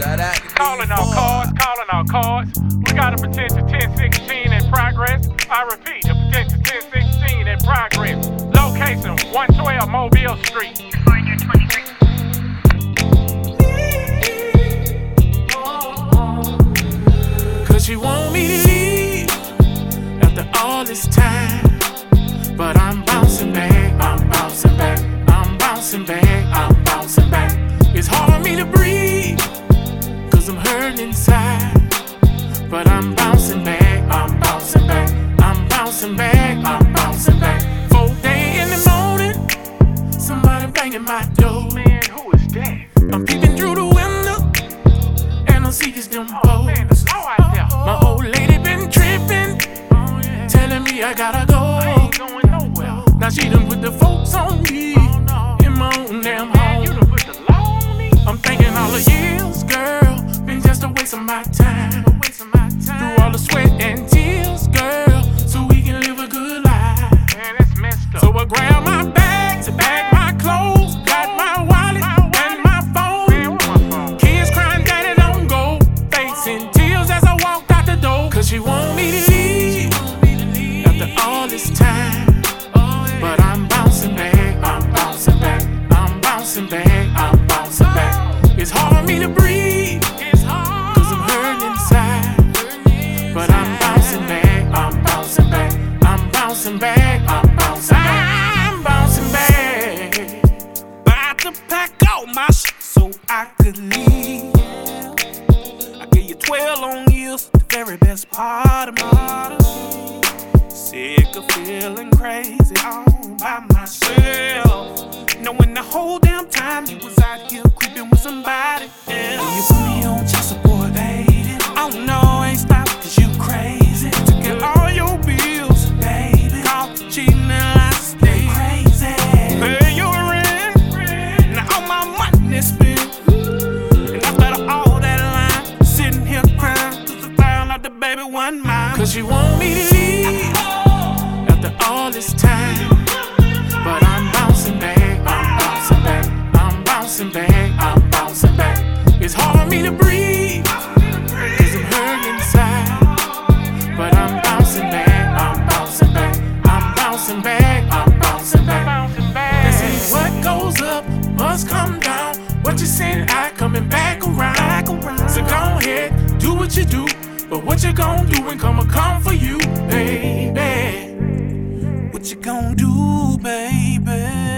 Shout out Calling all cars, calling all cars. We got a potential 1016 in progress. I repeat, a potential 1016 in progress. Location 112 Mobile Street. Cause you want me to leave after all this time. Inside. But I'm bouncing back, I'm bouncing back, I'm bouncing back, I'm bouncing back. Four day in the morning, somebody banging my door. Man, who is that? I'm peeping through the window, and I see this them Oh, man, the snow out there. my old lady been tripping, telling me I gotta go. I ain't going nowhere. Now she done put the folks on me this time. But I'm bouncing back, I'm bouncing back, I'm bouncing back, I'm bouncing back. It's hard for me to breathe, It's hard cause I'm hurting inside. But I'm bouncing back, I'm bouncing back, I'm bouncing back, I'm bouncing back, I'm bouncing back. About to pack all my shit so I could leave. I gave you 12 long years, the very best part of me. Of feeling crazy all by myself. Knowing the whole damn time you was out here creeping with somebody else. You put me on child support, baby. Oh no, ain't stop cause you crazy. Took in all your bills, baby. Caught cheating and last day. Crazy. Pay your rent. Now all my money spent. And after all that line, sitting here crying cause I found out the baby wasn't mine. Cause you want me to leave what you do. But what you gonna do when come come for you, baby? What you gonna do, baby?